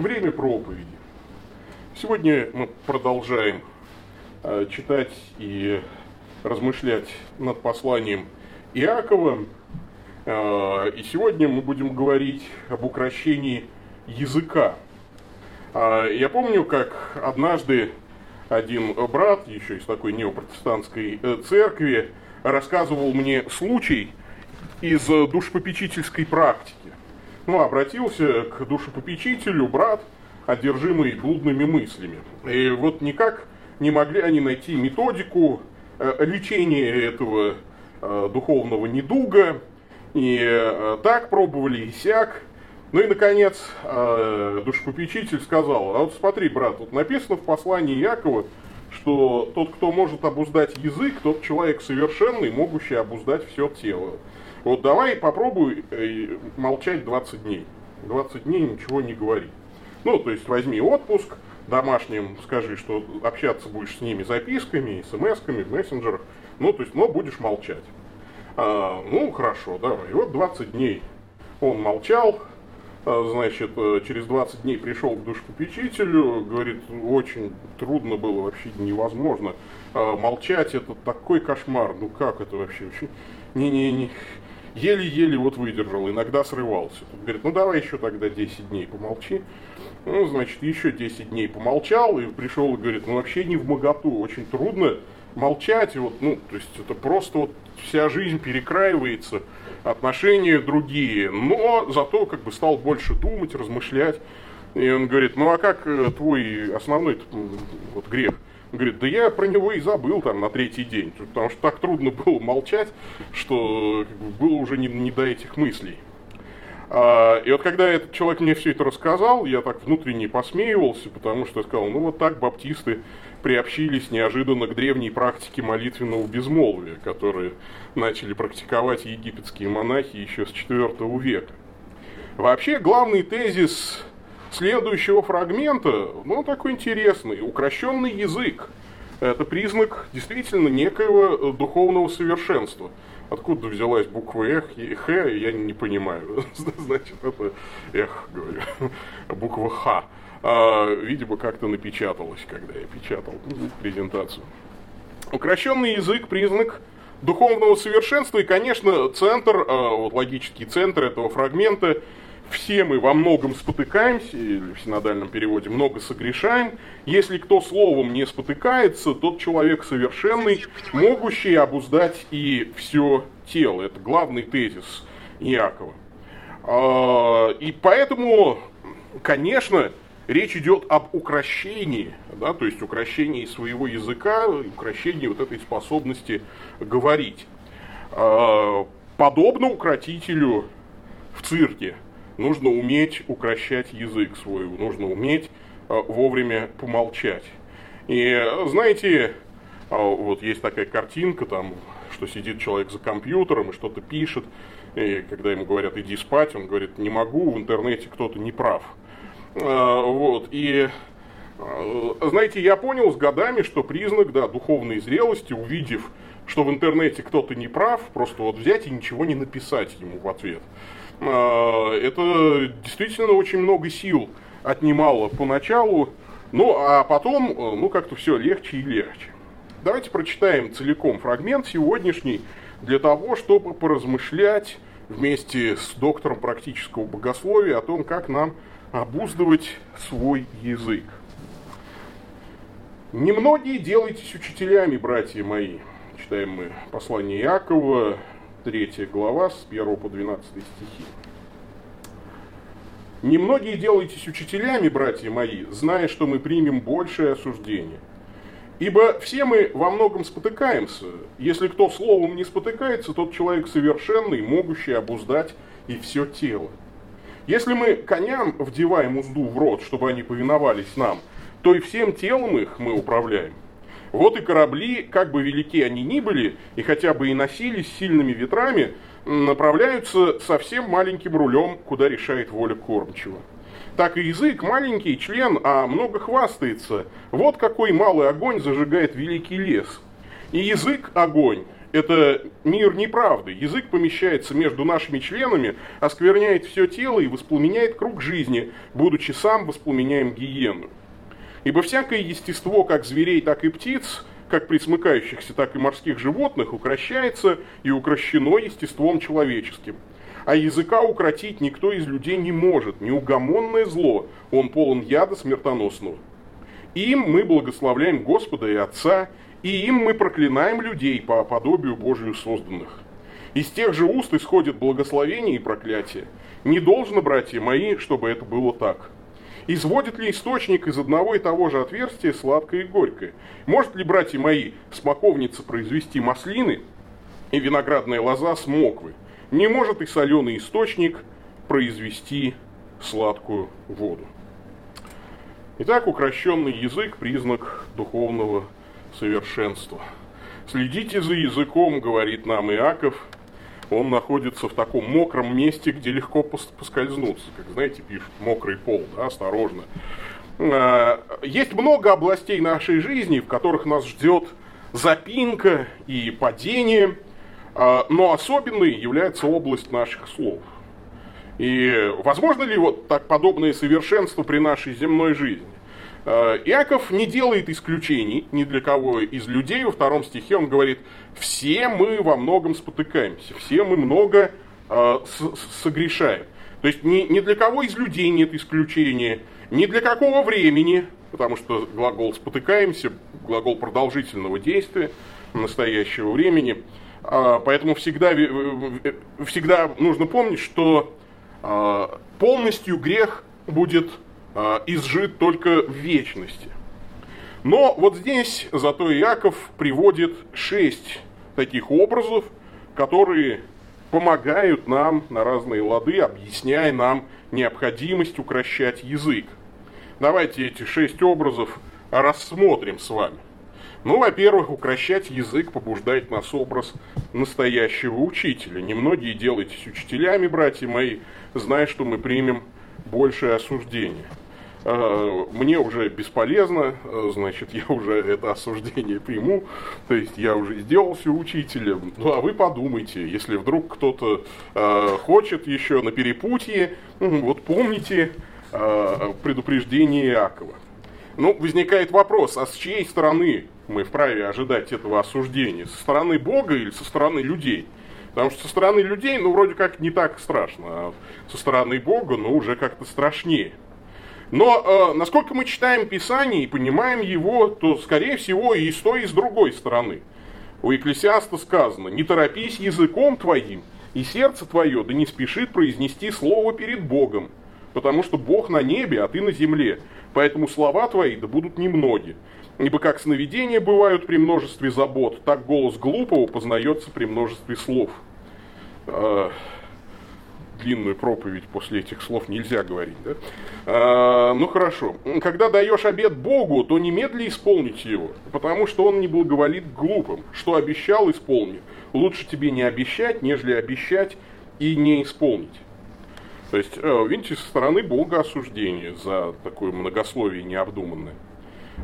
Время проповеди. Сегодня мы продолжаем э, читать и размышлять над посланием Иакова. Э, и сегодня мы будем говорить об укращении языка. Э, я помню, как однажды один брат, еще из такой неопротестантской церкви, рассказывал мне случай из душепопечительской практики. Ну, обратился к душепопечителю брат, одержимый блудными мыслями. И вот никак не могли они найти методику э, лечения этого э, духовного недуга. И э, так пробовали, и сяк. Ну и, наконец, душепопечитель сказал, а вот смотри, брат, тут написано в послании Якова, что тот, кто может обуздать язык, тот человек совершенный, могущий обуздать все тело. Вот давай попробуй молчать 20 дней. 20 дней ничего не говори. Ну, то есть возьми отпуск, домашним скажи, что общаться будешь с ними записками, смс-ками, в мессенджерах, ну, то есть, но будешь молчать. А, ну, хорошо, давай. И вот 20 дней он молчал, а, значит, э, через 20 дней пришел к душпопечителю, говорит, очень трудно было, вообще невозможно. А, молчать это такой кошмар, ну как это вообще? Не-не-не, еле-еле вот выдержал, иногда срывался. Тут говорит, ну давай еще тогда 10 дней помолчи. Ну, значит, еще 10 дней помолчал и пришел и говорит, ну вообще не в моготу, очень трудно молчать, и вот, ну, то есть это просто вот вся жизнь перекраивается, отношения другие, но зато как бы стал больше думать, размышлять. И он говорит, ну а как э, твой основной вот грех? Говорит, да я про него и забыл там на третий день, потому что так трудно было молчать, что как бы, было уже не, не до этих мыслей. А, и вот когда этот человек мне все это рассказал, я так внутренне посмеивался, потому что сказал, ну вот так баптисты приобщились неожиданно к древней практике молитвенного безмолвия, которые начали практиковать египетские монахи еще с IV века. Вообще главный тезис следующего фрагмента, ну, такой интересный, укращенный язык. Это признак действительно некоего духовного совершенства – Откуда взялась буква Х и Х, я не понимаю. Значит, это Х, говорю, буква Х. А, видимо, как-то напечаталось, когда я печатал презентацию. Укращенный язык – признак духовного совершенства, и, конечно, центр, а, вот логический центр этого фрагмента – все мы во многом спотыкаемся, или в синодальном переводе много согрешаем. Если кто словом не спотыкается, тот человек совершенный, могущий обуздать и все тело. Это главный тезис Иакова. А, и поэтому, конечно, речь идет об укращении, да, то есть укращении своего языка, укращении вот этой способности говорить. А, подобно укротителю в цирке – нужно уметь укращать язык свой, нужно уметь э, вовремя помолчать. И знаете, а, вот есть такая картинка, там, что сидит человек за компьютером и что-то пишет, и когда ему говорят, иди спать, он говорит, не могу, в интернете кто-то не прав. А, вот, и а, знаете, я понял с годами, что признак да, духовной зрелости, увидев, что в интернете кто-то не прав, просто вот взять и ничего не написать ему в ответ. А, это действительно очень много сил отнимало поначалу, ну а потом, э, ну как-то все легче и легче. Давайте прочитаем целиком фрагмент сегодняшний для того, чтобы поразмышлять вместе с доктором практического богословия о том, как нам обуздывать свой язык. Немногие делайтесь учителями, братья мои. Читаем мы послание Якова, 3 глава, с 1 по 12 стихи. «Немногие делайтесь учителями, братья мои, зная, что мы примем большее осуждение. Ибо все мы во многом спотыкаемся. Если кто словом не спотыкается, тот человек совершенный, могущий обуздать и все тело. Если мы коням вдеваем узду в рот, чтобы они повиновались нам, то и всем телом их мы управляем. Вот и корабли, как бы велики они ни были, и хотя бы и носились сильными ветрами, направляются совсем маленьким рулем, куда решает воля кормчего. Так и язык маленький член, а много хвастается. Вот какой малый огонь зажигает великий лес. И язык огонь, это мир неправды. Язык помещается между нашими членами, оскверняет все тело и воспламеняет круг жизни, будучи сам воспламеняем гиену. Ибо всякое естество, как зверей, так и птиц, как присмыкающихся, так и морских животных, укращается и укращено естеством человеческим. А языка укротить никто из людей не может, неугомонное зло, он полон яда смертоносного. Им мы благословляем Господа и Отца, и им мы проклинаем людей по подобию Божию созданных. Из тех же уст исходит благословение и проклятие. Не должно, братья мои, чтобы это было так. Изводит ли источник из одного и того же отверстия сладкое и горькое? Может ли, братья мои, смоковница произвести маслины и виноградная лоза смоквы? Не может и соленый источник произвести сладкую воду. Итак, укращенный язык – признак духовного совершенства. Следите за языком, говорит нам Иаков. Он находится в таком мокром месте, где легко поскользнуться. Как знаете, пишут, мокрый пол, да, осторожно. А, есть много областей нашей жизни, в которых нас ждет запинка и падение, а, но особенной является область наших слов. И возможно ли вот так подобное совершенство при нашей земной жизни? Э, Иаков не делает исключений ни для кого из людей. Во втором стихе он говорит, все мы во многом спотыкаемся, все мы много э, согрешаем. То есть ни, ни для кого из людей нет исключения, ни для какого времени, потому что глагол «спотыкаемся» – глагол продолжительного действия, настоящего времени. Э, поэтому всегда, всегда нужно помнить, что полностью грех будет а, изжит только в вечности. Но вот здесь зато Иаков приводит шесть таких образов, которые помогают нам на разные лады, объясняя нам необходимость укращать язык. Давайте эти шесть образов рассмотрим с вами. Ну, во-первых, укращать язык побуждает нас образ настоящего учителя. Немногие делайтесь учителями, братья мои, зная, что мы примем большее осуждение. А, мне уже бесполезно, а, значит, я уже это осуждение приму, то есть я уже сделался учителем. Ну а вы подумайте, если вдруг кто-то э, хочет еще на перепутье, вот помните э, предупреждение Иакова. Ну, возникает вопрос, а с чьей стороны мы вправе ожидать этого осуждения? Со стороны Бога или со стороны людей? Потому что со стороны людей, ну, вроде как не так страшно, а со стороны Бога, ну, уже как-то страшнее. Но э, насколько мы читаем Писание и понимаем его, то, скорее всего, и с той, и с другой стороны. У Екклесиаста сказано, не торопись языком твоим, и сердце твое да не спешит произнести слово перед Богом, потому что Бог на небе, а ты на земле, поэтому слова твои да будут немноги. Ибо как сновидения бывают при множестве забот, так голос глупого познается при множестве слов. Э, длинную проповедь после этих слов нельзя говорить. Да? А, ну хорошо. Когда даешь обед Богу, то немедли исполните его, потому что он не благоволит глупым. Что обещал, исполни. Лучше тебе не обещать, нежели обещать и не исполнить. То есть, э, видите, со стороны Бога осуждение за такое многословие необдуманное.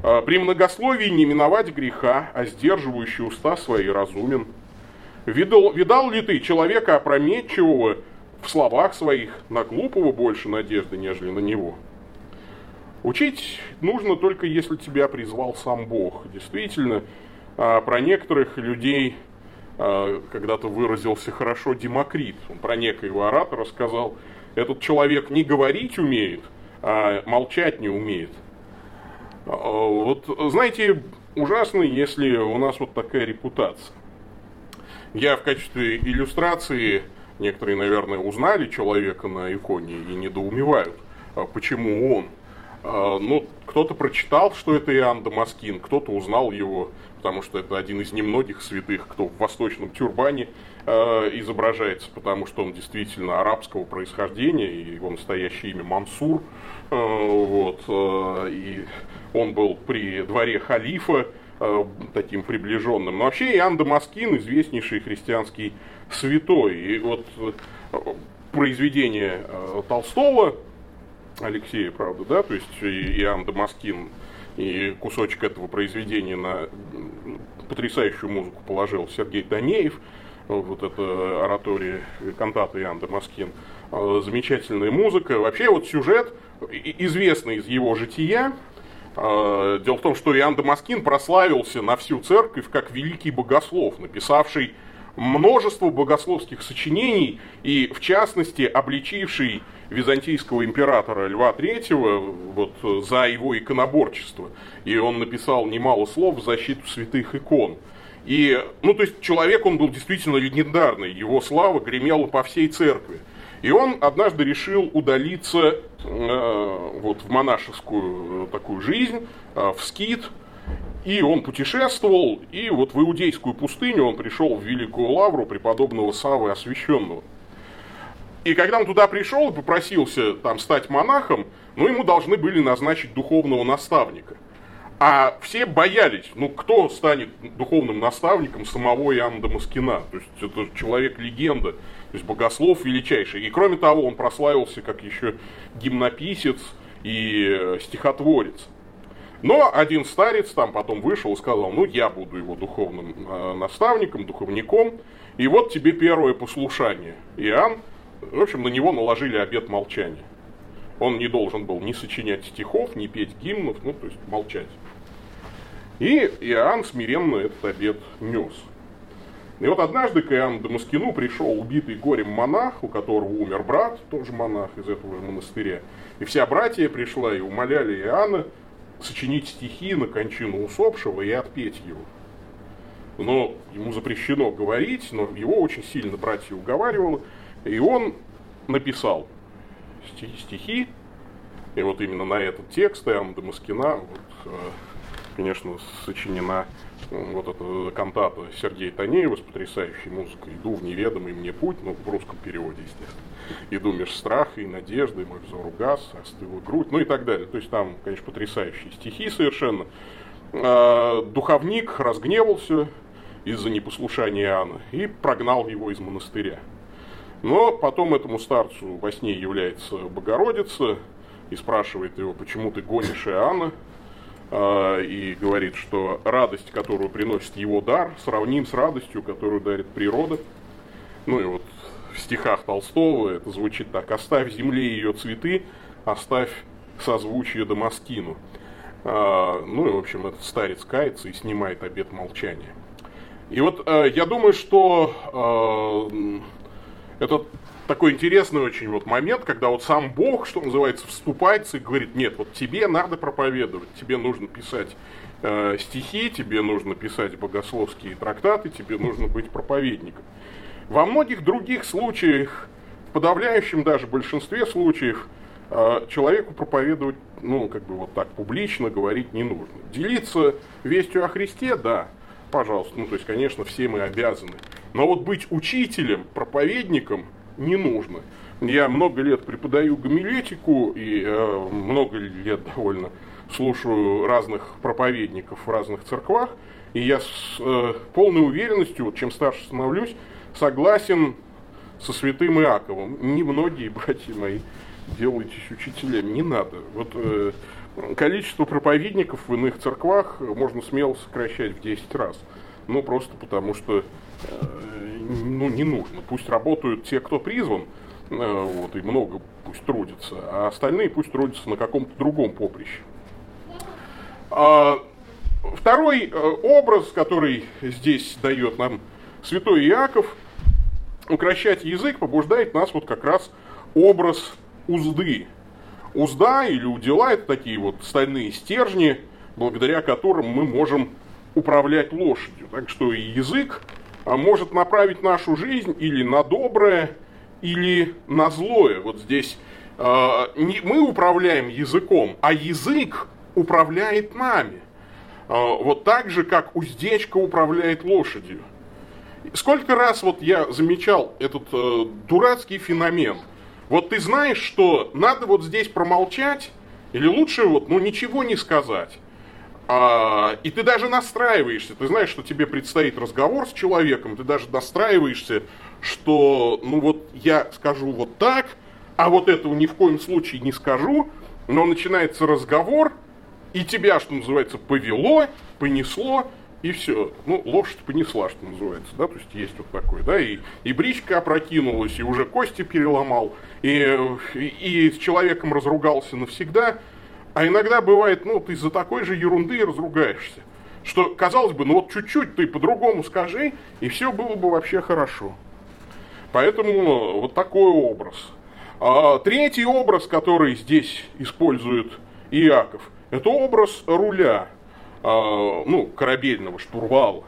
А, при многословии не миновать греха, а сдерживающий уста свои разумен. Видал, видал ли ты человека опрометчивого, в словах своих на глупого больше надежды, нежели на него. Учить нужно только если тебя призвал сам Бог. Действительно, а, про некоторых людей а, когда-то выразился хорошо Демокрит. Он про некоего оратора сказал, этот человек не говорить умеет, а молчать не умеет. А, вот, знаете, ужасно, если у нас вот такая репутация. Я в качестве иллюстрации Некоторые, наверное, узнали человека на иконе и недоумевают, а почему он. А, ну, кто-то прочитал, что это Иоанн Дамаскин, кто-то узнал его, потому что это один из немногих святых, кто в восточном тюрбане э, изображается, потому что он действительно арабского происхождения, и его настоящее имя Мансур. Вот, и он был при дворе халифа, таким приближенным. Но вообще Иоанн Дамаскин, известнейший христианский святой. И вот э, произведение э, Толстого, Алексея, правда, да, то есть Иоанн Дамаскин, и кусочек этого произведения на потрясающую музыку положил Сергей Танеев, вот это оратория кантата Иоанн Дамаскин. Э, замечательная музыка. Вообще вот сюжет, известный из его жития, Дело в том, что Иоанн Дамаскин прославился на всю церковь как великий богослов, написавший множество богословских сочинений и, в частности, обличивший византийского императора Льва III вот, за его иконоборчество. И он написал немало слов в защиту святых икон. И, ну, то есть человек, он был действительно легендарный, его слава гремела по всей церкви. И он однажды решил удалиться э, вот, в монашескую такую жизнь, э, в скит, и он путешествовал, и вот в Иудейскую пустыню он пришел в Великую Лавру преподобного Савы Освященного. И когда он туда пришел и попросился там стать монахом, ну, ему должны были назначить духовного наставника. А все боялись, ну, кто станет духовным наставником самого Иоанна Дамаскина? То есть, это человек-легенда, то есть, богослов величайший. И кроме того, он прославился как еще гимнописец и э, стихотворец. Но один старец там потом вышел и сказал, ну, я буду его духовным э, наставником, духовником, и вот тебе первое послушание. Иоанн в общем, на него наложили обет молчания. Он не должен был ни сочинять стихов, ни петь гимнов, ну, то есть молчать. И Иоанн смиренно этот обет нес. И вот однажды к Иоанну Дамаскину пришел убитый горем монах, у которого умер брат, тоже монах из этого же монастыря. И вся братья пришла и умоляли Иоанна сочинить стихи на кончину усопшего и отпеть его. Но ему запрещено говорить, но его очень сильно братья уговаривали. И он написал стихи, и вот именно на этот текст Иоанна Дамаскина, вот, э, конечно, сочинена вот эта кантата Сергея Танеева с потрясающей музыкой «Иду в неведомый мне путь», ну, в русском переводе, естественно. «Иду меж страха и надежды, мой взор угас, остыла грудь», ну и так далее. То есть там, конечно, потрясающие стихи совершенно. А, духовник разгневался из-за непослушания Иоанна и прогнал его из монастыря. Но потом этому старцу во сне является Богородица и спрашивает его, почему ты гонишь Иоанна, и говорит, что радость, которую приносит его дар, сравним с радостью, которую дарит природа. Ну и вот в стихах Толстого это звучит так. «Оставь земле ее цветы, оставь созвучие Дамаскину». А, ну и, в общем, этот старец кается и снимает обет молчания. И вот а, я думаю, что это такой интересный очень вот момент, когда вот сам Бог, что называется, вступается и говорит, нет, вот тебе надо проповедовать, тебе нужно писать э, стихи, тебе нужно писать богословские трактаты, тебе нужно быть проповедником. Во многих других случаях, в подавляющем даже большинстве случаев, э, человеку проповедовать, ну, как бы вот так публично говорить не нужно. Делиться вестью о Христе, да, пожалуйста, ну, то есть, конечно, все мы обязаны. Но вот быть учителем, проповедником не нужно. Я много лет преподаю гомилетику и э, много лет довольно слушаю разных проповедников в разных церквах. И я с э, полной уверенностью, чем старше становлюсь, согласен со святым Иаковом. Немногие братья мои делайтесь учителями, не надо. Вот э, количество проповедников в иных церквах можно смело сокращать в 10 раз. Ну, просто потому что ну, не нужно. Пусть работают те, кто призван, э, вот, и много пусть трудятся, а остальные пусть трудятся на каком-то другом поприще. А, второй э, образ, который здесь дает нам святой Иаков, укращать язык побуждает нас вот как раз образ узды. Узда или удила – это такие вот стальные стержни, благодаря которым мы можем управлять лошадью. Так что и язык может направить нашу жизнь или на доброе, или на злое. Вот здесь э, не мы управляем языком, а язык управляет нами. Э, вот так же, как уздечка управляет лошадью. Сколько раз вот я замечал этот э, дурацкий феномен. Вот ты знаешь, что надо вот здесь промолчать, или лучше вот, ну, ничего не сказать. А, и ты даже настраиваешься, ты знаешь, что тебе предстоит разговор с человеком, ты даже настраиваешься, что, ну вот я скажу вот так, а вот этого ни в коем случае не скажу, но начинается разговор, и тебя, что называется, повело, понесло, и все. Ну, лошадь понесла, что называется, да, то есть есть вот такой, да, и, и бричка опрокинулась, и уже кости переломал, и, и, и с человеком разругался навсегда, а иногда бывает, ну, ты из-за такой же ерунды разругаешься, что, казалось бы, ну вот чуть-чуть ты по-другому скажи, и все было бы вообще хорошо. Поэтому вот такой образ. А, третий образ, который здесь использует Иаков, это образ руля, а, ну, корабельного штурвала.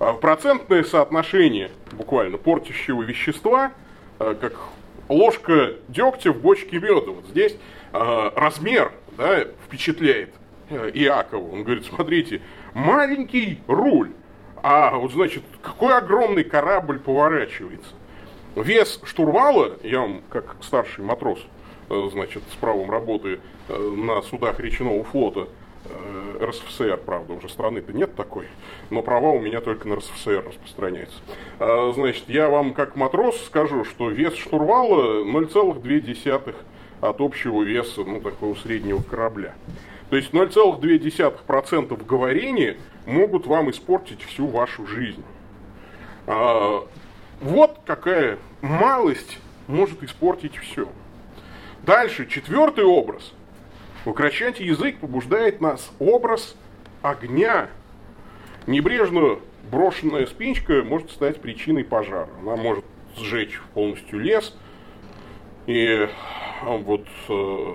А, процентное соотношение буквально портящего вещества, а, как ложка дегтя в бочке меда. Вот здесь а, размер да, впечатляет э, Иакова. Он говорит, смотрите, маленький руль, а вот значит, какой огромный корабль поворачивается. Вес штурвала, я вам как старший матрос, э, значит, с правом работы э, на судах речного флота, РСФСР, правда, уже страны-то нет такой, но права у меня только на РСФСР распространяются. Значит, я вам как матрос скажу, что вес штурвала 0,2 от общего веса, ну, такого среднего корабля. То есть 0,2% говорения могут вам испортить всю вашу жизнь. А, вот какая малость может испортить все. Дальше, четвертый образ. Укращать язык побуждает нас образ огня. Небрежно брошенная спичка может стать причиной пожара. Она может сжечь полностью лес. И вот э,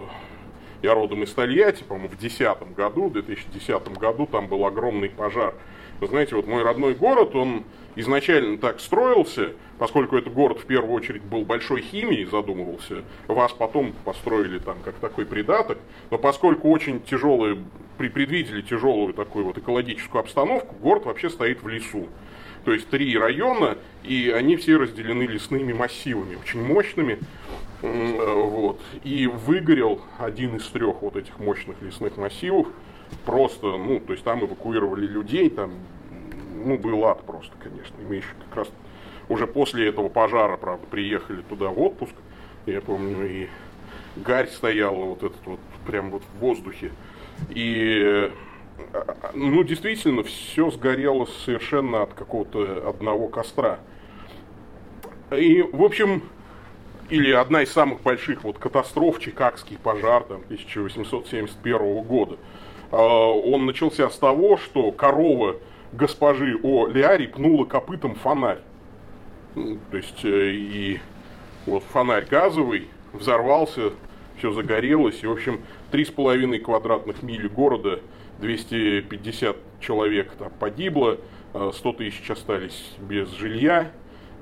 я родом из Тольятти, по-моему, в 2010 году, в 2010 году там был огромный пожар. Вы знаете, вот мой родной город, он изначально так строился, поскольку этот город в первую очередь был большой химией, задумывался, вас потом построили там как такой придаток, но поскольку очень тяжелые, предвидели тяжелую такую вот экологическую обстановку, город вообще стоит в лесу. То есть три района, и они все разделены лесными массивами, очень мощными. Вот. И выгорел один из трех вот этих мощных лесных массивов. Просто, ну, то есть там эвакуировали людей, там ну, был ад просто, конечно. Мы еще как раз уже после этого пожара, правда, приехали туда в отпуск. Я помню, и гарь стояла вот этот вот, прям вот в воздухе. И, ну, действительно, все сгорело совершенно от какого-то одного костра. И, в общем, или одна из самых больших вот катастроф, Чикагский пожар там, 1871 года. А, он начался с того, что корова госпожи О. Лиари пнула копытом фонарь. Ну, то есть, э, и вот фонарь газовый взорвался, все загорелось, и, в общем, три с половиной квадратных мили города, 250 человек там погибло, 100 э, тысяч остались без жилья,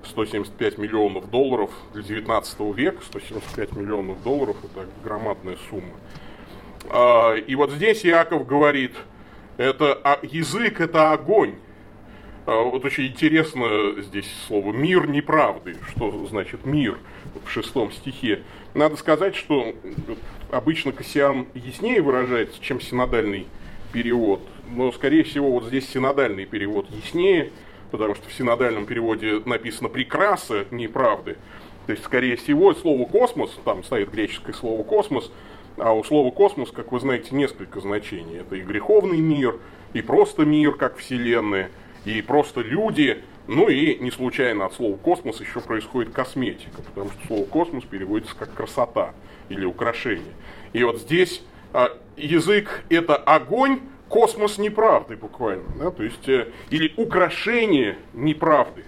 175 миллионов долларов для 19 века, 175 миллионов долларов – это громадная сумма. А, и вот здесь Яков говорит – это язык это огонь. А, вот очень интересно здесь слово мир неправды. Что значит мир в шестом стихе? Надо сказать, что обычно Кассиан яснее выражается, чем синодальный перевод. Но, скорее всего, вот здесь синодальный перевод яснее, потому что в синодальном переводе написано «прекраса неправды». То есть, скорее всего, слово «космос», там стоит греческое слово «космос», а у слова космос, как вы знаете, несколько значений. Это и греховный мир, и просто мир, как Вселенная, и просто люди. Ну и не случайно от слова космос еще происходит косметика, потому что слово космос переводится как красота или украшение. И вот здесь а, язык это огонь, космос неправды буквально. Да? То есть, э, или украшение неправды.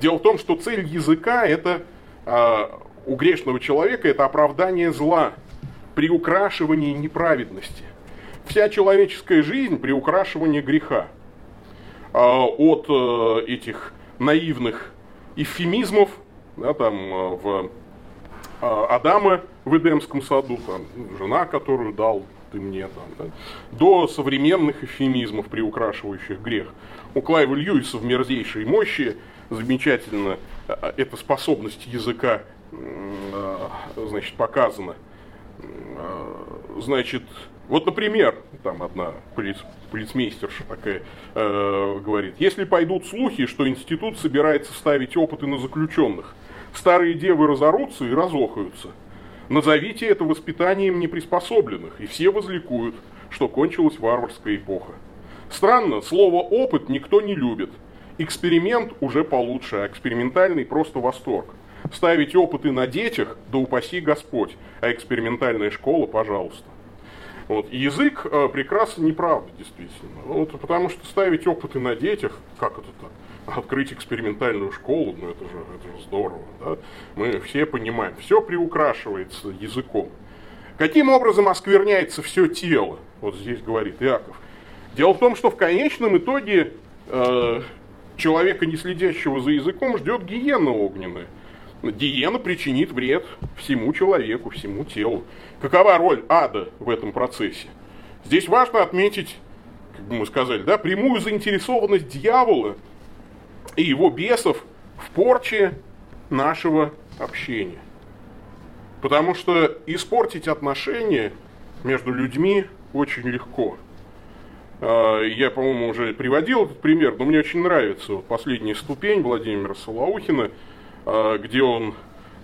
Дело в том, что цель языка это а, у грешного человека это оправдание зла приукрашивании неправедности. Вся человеческая жизнь – приукрашивание греха. А, от э, этих наивных эвфемизмов, да, там, э, в Адама в Эдемском саду, там, жена, которую дал ты мне, там, да, до современных эвфемизмов, приукрашивающих грех. У Клайва Льюиса в «Мерзейшей мощи» замечательно э, эта способность языка значит, показана – Э, значит, вот, например, там одна полиц, полицмейстерша такая э, говорит, если пойдут слухи, что институт собирается ставить опыты на заключенных, старые девы разорутся и разохаются. Назовите это воспитанием неприспособленных, и все возликуют, что кончилась варварская эпоха. Странно, слово «опыт» никто не любит. Эксперимент уже получше, а экспериментальный просто восторг. Ставить опыты на детях, да упаси Господь, а экспериментальная школа, пожалуйста. Вот. язык э, прекрасен неправда, действительно. Вот, потому что ставить опыты на детях, как это так? Открыть экспериментальную школу, ну это же, это же здорово. Да? Мы все понимаем, все приукрашивается языком. Каким образом оскверняется все тело? Вот здесь говорит Иаков. Дело в том, что в конечном итоге э, человека, не следящего за языком, ждет гиена огненная. Диена причинит вред всему человеку, всему телу. Какова роль ада в этом процессе? Здесь важно отметить, как мы сказали, да, прямую заинтересованность дьявола и его бесов в порче нашего общения. Потому что испортить отношения между людьми очень легко. А, я, по-моему, уже приводил этот пример, но мне очень нравится вот последняя ступень Владимира Солоухина – Э, где он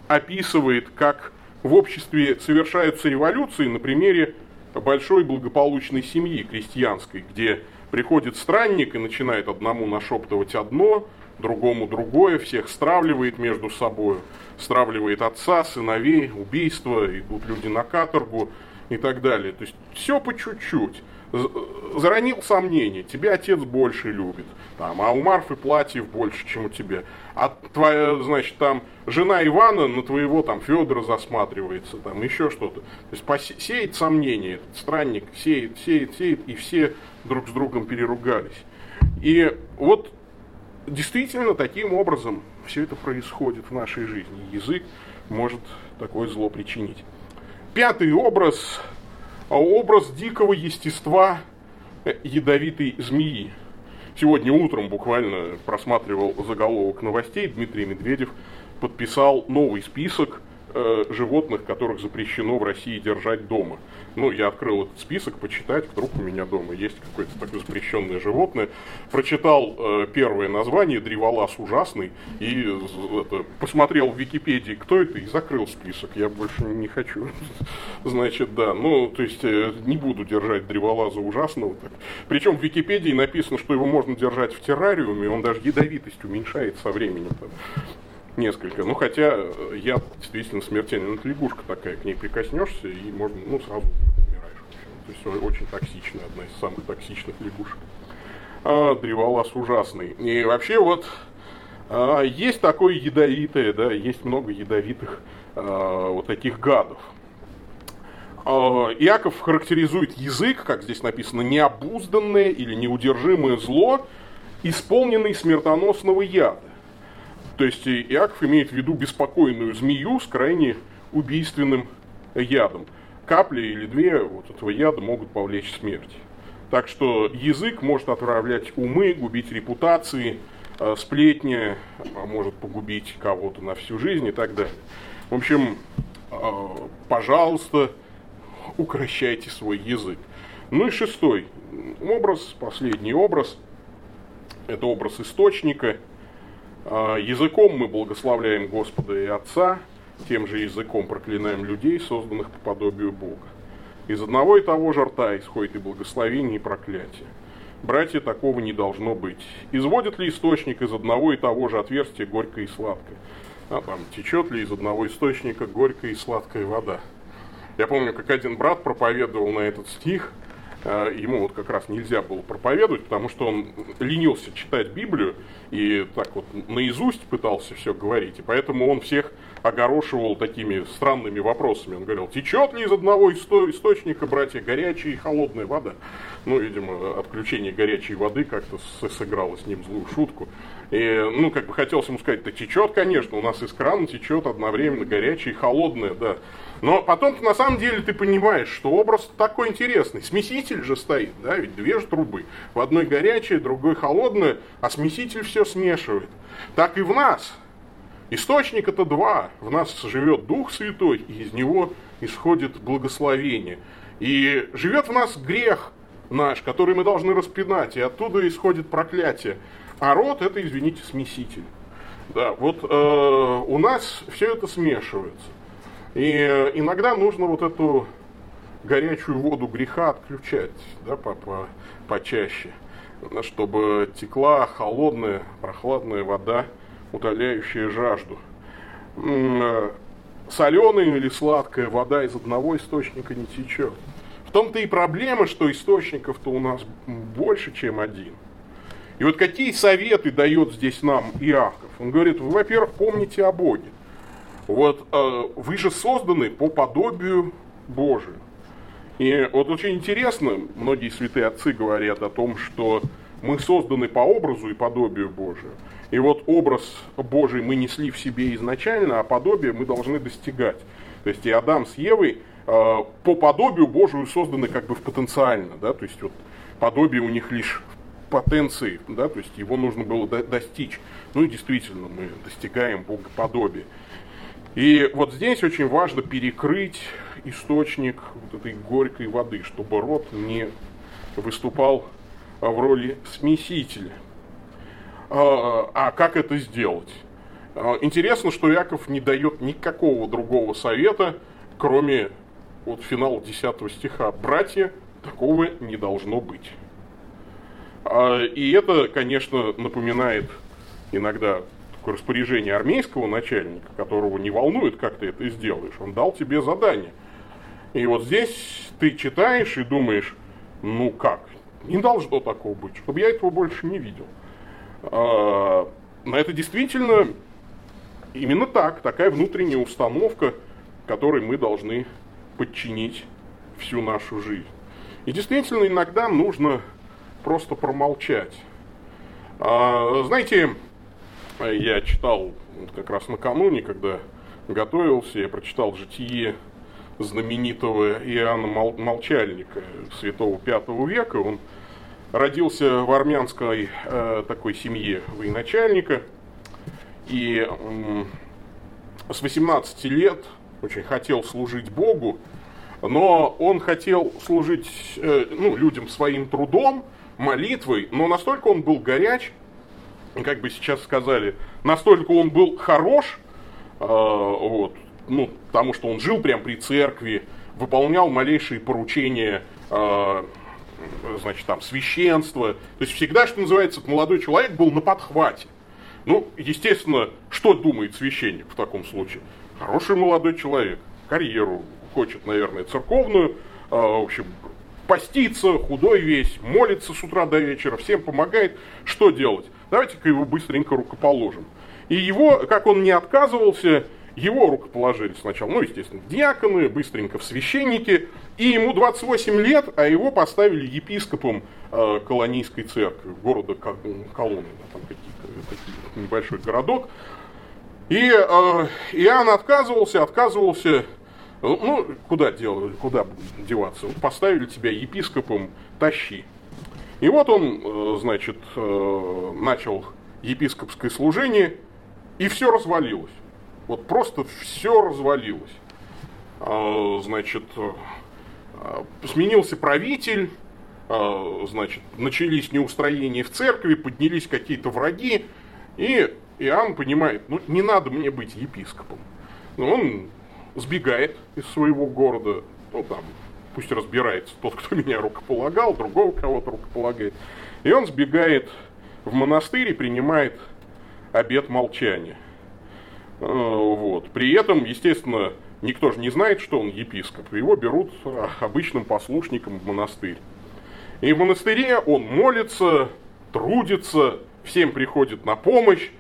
описывает, как в обществе совершаются революции на примере большой благополучной семьи крестьянской, где приходит странник и начинает одному нашептывать одно, другому другое, всех стравливает между собой, стравливает отца, сыновей, убийства, идут люди на каторгу и так далее. То есть все по чуть-чуть заронил сомнение, тебя отец больше любит, там, а у Марфы платьев больше, чем у тебя. А твоя, значит, там жена Ивана на твоего там Федора засматривается, там еще что-то. То есть посеет сомнение, странник сеет, сеет, сеет, и все друг с другом переругались. И вот действительно таким образом все это происходит в нашей жизни. Язык может такое зло причинить. Пятый образ а образ дикого естества э, ядовитой змеи. Сегодня утром буквально просматривал заголовок новостей, Дмитрий Медведев подписал новый список э, животных, которых запрещено в России держать дома. Ну, я открыл этот список, почитать, вдруг у меня дома есть какое-то такое запрещенное животное. Прочитал э, первое название, древолаз ужасный, и это, посмотрел в Википедии, кто это, и закрыл список. Я больше не хочу. Значит, да, ну, то есть, э, не буду держать древолаза ужасного. Так. Причем в Википедии написано, что его можно держать в террариуме, он даже ядовитость уменьшает со временем. Несколько. Ну, хотя э, я действительно смертельная лягушка такая, к ней прикоснешься и можно, ну, сразу умираешь. То есть очень токсичная, одна из самых токсичных лягушек. А, древолаз ужасный. И вообще вот а, есть такое ядовитое, да, есть много ядовитых а, вот таких гадов. А, Иаков характеризует язык, как здесь написано, необузданное или неудержимое зло, исполненный смертоносного яда. То есть Иаков имеет в виду беспокойную змею с крайне убийственным ядом. Капли или две вот этого яда могут повлечь смерть. Так что язык может отравлять умы, губить репутации, э, сплетни, а может погубить кого-то на всю жизнь и так далее. В общем, э, пожалуйста, укращайте свой язык. Ну и шестой образ, последний образ, это образ источника – языком мы благословляем Господа и Отца, тем же языком проклинаем людей, созданных по подобию Бога. Из одного и того же рта исходит и благословение, и проклятие. Братья, такого не должно быть. Изводит ли источник из одного и того же отверстия горькое и сладкое? А там течет ли из одного источника горькая и сладкая вода? Я помню, как один брат проповедовал на этот стих – ему вот как раз нельзя было проповедовать, потому что он ленился читать Библию и так вот наизусть пытался все говорить, и поэтому он всех огорошивал такими странными вопросами. Он говорил, течет ли из одного источника, братья, горячая и холодная вода? Ну, видимо, отключение горячей воды как-то сыграло с ним злую шутку. И, ну, как бы хотелось ему сказать, да течет, конечно, у нас из крана течет одновременно горячая и холодная, да. Но потом на самом деле ты понимаешь, что образ такой интересный. Смеситель же стоит, да, ведь две же трубы. В одной горячая, другой холодная, а смеситель все смешивает. Так и в нас. Источник это два. В нас живет Дух Святой, и из него исходит благословение. И живет в нас грех наш, который мы должны распинать, и оттуда исходит проклятие. А это, извините, смеситель. Да, вот э, у нас все это смешивается. И иногда нужно вот эту горячую воду греха отключать, да, по, по, почаще, чтобы текла холодная, прохладная вода, утоляющая жажду. Соленая или сладкая вода из одного источника не течет. В том-то и проблема, что источников-то у нас больше, чем один. И вот какие советы дает здесь нам Иаков? Он говорит, вы, во-первых, помните о Боге. Вот э, вы же созданы по подобию Божию. И вот очень интересно, многие святые отцы говорят о том, что мы созданы по образу и подобию Божию. И вот образ Божий мы несли в себе изначально, а подобие мы должны достигать. То есть и Адам с Евой э, по подобию Божию созданы как бы в потенциально, да, то есть вот подобие у них лишь потенции, да, то есть его нужно было до, достичь. Ну и действительно мы достигаем богоподобия. И вот здесь очень важно перекрыть источник вот этой горькой воды, чтобы рот не выступал в роли смесителя. А, а как это сделать? А, интересно, что Яков не дает никакого другого совета, кроме вот финала 10 стиха. Братья, такого не должно быть. А, и это, конечно, напоминает иногда распоряжение армейского начальника, которого не волнует, как ты это сделаешь. Он дал тебе задание. И вот здесь ты читаешь и думаешь, ну как, не должно такого быть, чтобы я этого больше не видел. А, но это действительно именно так, такая внутренняя установка, которой мы должны подчинить всю нашу жизнь. И действительно иногда нужно просто промолчать. А, знаете, я читал как раз накануне, когда готовился, я прочитал житие знаменитого Иоанна Молчальника, святого V века. Он родился в армянской э, такой семье военачальника. И с 18 лет очень хотел служить Богу, но он хотел служить э, ну, людям своим трудом, молитвой, но настолько он был горяч, как бы сейчас сказали, настолько он был хорош, э, вот, ну, потому что он жил прямо при церкви, выполнял малейшие поручения, э, значит, там, священства. То есть всегда, что называется, молодой человек был на подхвате. Ну, естественно, что думает священник в таком случае? Хороший молодой человек, карьеру хочет, наверное, церковную, э, в общем, постится, худой весь, молится с утра до вечера, всем помогает. Что делать? Давайте-ка его быстренько рукоположим. И его, как он не отказывался, его рукоположили сначала, ну, естественно, в диаконы, быстренько в священники, и ему 28 лет, а его поставили епископом э, колонийской церкви города Колоны, да, там какие-то, небольшой городок. И э, Иоанн отказывался, отказывался, ну, куда делали, куда деваться? Поставили тебя епископом, тащи. И вот он, э, значит, э, начал епископское служение, и все развалилось. Вот просто все развалилось. Значит, э, сменился правитель, значит, начались неустроения в церкви, поднялись какие-то враги, и Иоанн понимает, ну не надо мне быть епископом. Он сбегает из своего города, ну там, пусть разбирается тот, кто меня рукополагал, другого кого-то рукополагает. И он сбегает в монастырь и принимает обет молчания. Э, вот. При этом, естественно, никто же не знает, что он епископ. Его берут обычным послушником в монастырь. И в монастыре он молится, трудится, всем приходит на помощь.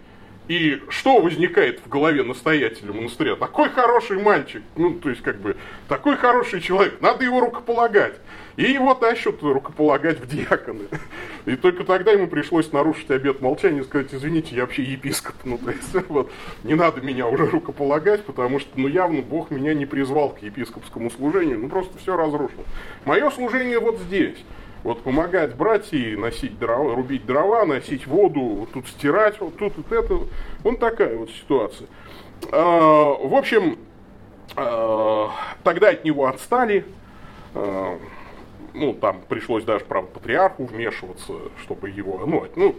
И что возникает в голове настоятеля монастыря? Такой хороший мальчик, ну, то есть, как бы, такой хороший человек, надо его рукополагать. И его тащат рукополагать в диаконы. И только тогда ему пришлось нарушить обет молчания и сказать, извините, я вообще епископ. Ну, то есть, вот, не надо меня уже рукополагать, потому что, ну, явно Бог меня не призвал к епископскому служению, ну, просто все разрушил. Мое служение вот здесь. Вот помогать братьям носить дрова, рубить дрова, носить воду, вот тут стирать, вот тут вот это. Вот такая вот ситуация. А, в общем, а, тогда от него отстали. А, ну, там пришлось даже, правда, патриарху вмешиваться, чтобы его, ну, ну,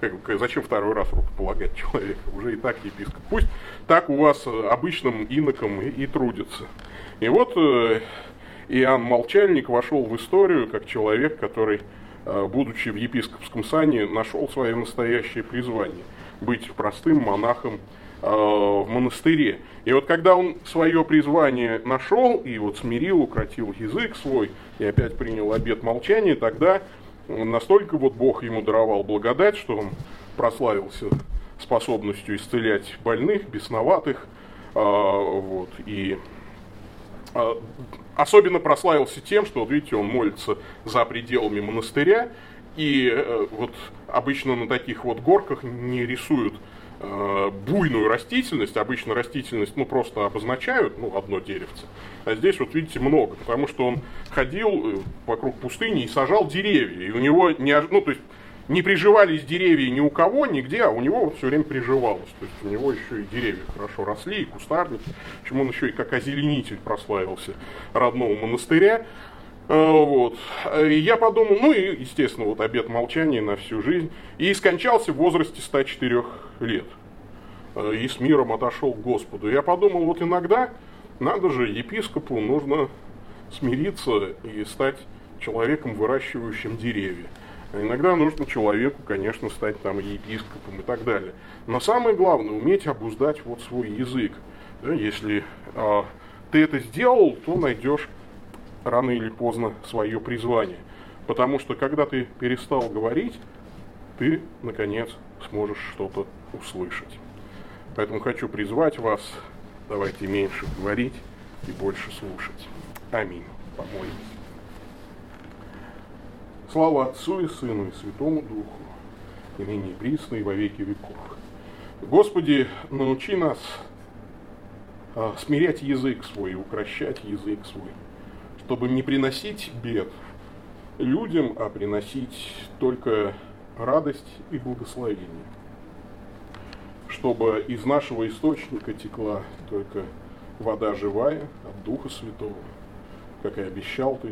как, зачем второй раз рукополагать человека, уже и так епископ. Пусть так у вас обычным иноком и, и трудится. И вот э, Иоанн Молчальник вошел в историю как человек, который, э, будучи в епископском сане, нашел свое настоящее призвание – быть простым монахом э, в монастыре. И вот когда он свое призвание нашел и вот смирил, укротил язык свой и опять принял обет молчания, тогда настолько вот Бог ему даровал благодать, что он прославился способностью исцелять больных, бесноватых, вот, и особенно прославился тем, что, вот видите, он молится за пределами монастыря, и э, вот обычно на таких вот горках не рисуют э, буйную растительность, обычно растительность, ну, просто обозначают, ну, одно деревце, а здесь вот, видите, много, потому что он ходил э, вокруг пустыни и сажал деревья, и у него, не, ну, то есть, не приживались деревья ни у кого, нигде, а у него вот все время приживалось. То есть у него еще и деревья хорошо росли, и кустарники. Почему он еще и как озеленитель прославился родного монастыря. А, вот. И я подумал, ну и, естественно, вот обед молчания на всю жизнь. И скончался в возрасте 104 лет. А, и с миром отошел к Господу. Я подумал, вот иногда надо же епископу нужно смириться и стать человеком, выращивающим деревья. А иногда нужно человеку, конечно, стать там епископом и так далее. Но самое главное, уметь обуздать вот свой язык. Да, если э, ты это сделал, то найдешь рано или поздно свое призвание. Потому что когда ты перестал говорить, ты, наконец, сможешь что-то услышать. Поэтому хочу призвать вас, давайте меньше говорить и больше слушать. Аминь. Помолимся. Слава Отцу и Сыну и Святому Духу, и ныне и присно, и во веки веков. Господи, научи нас а, смирять язык свой, укращать язык свой, чтобы не приносить бед людям, а приносить только радость и благословение. Чтобы из нашего источника текла только вода живая от Духа Святого, как и обещал Ты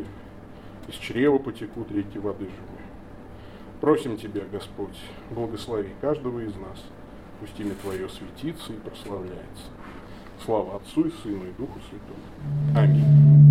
из чрева потекут реки воды живой. Просим Тебя, Господь, благослови каждого из нас, пусть имя Твое светится и прославляется. Слава Отцу и Сыну и Духу Святому. Аминь.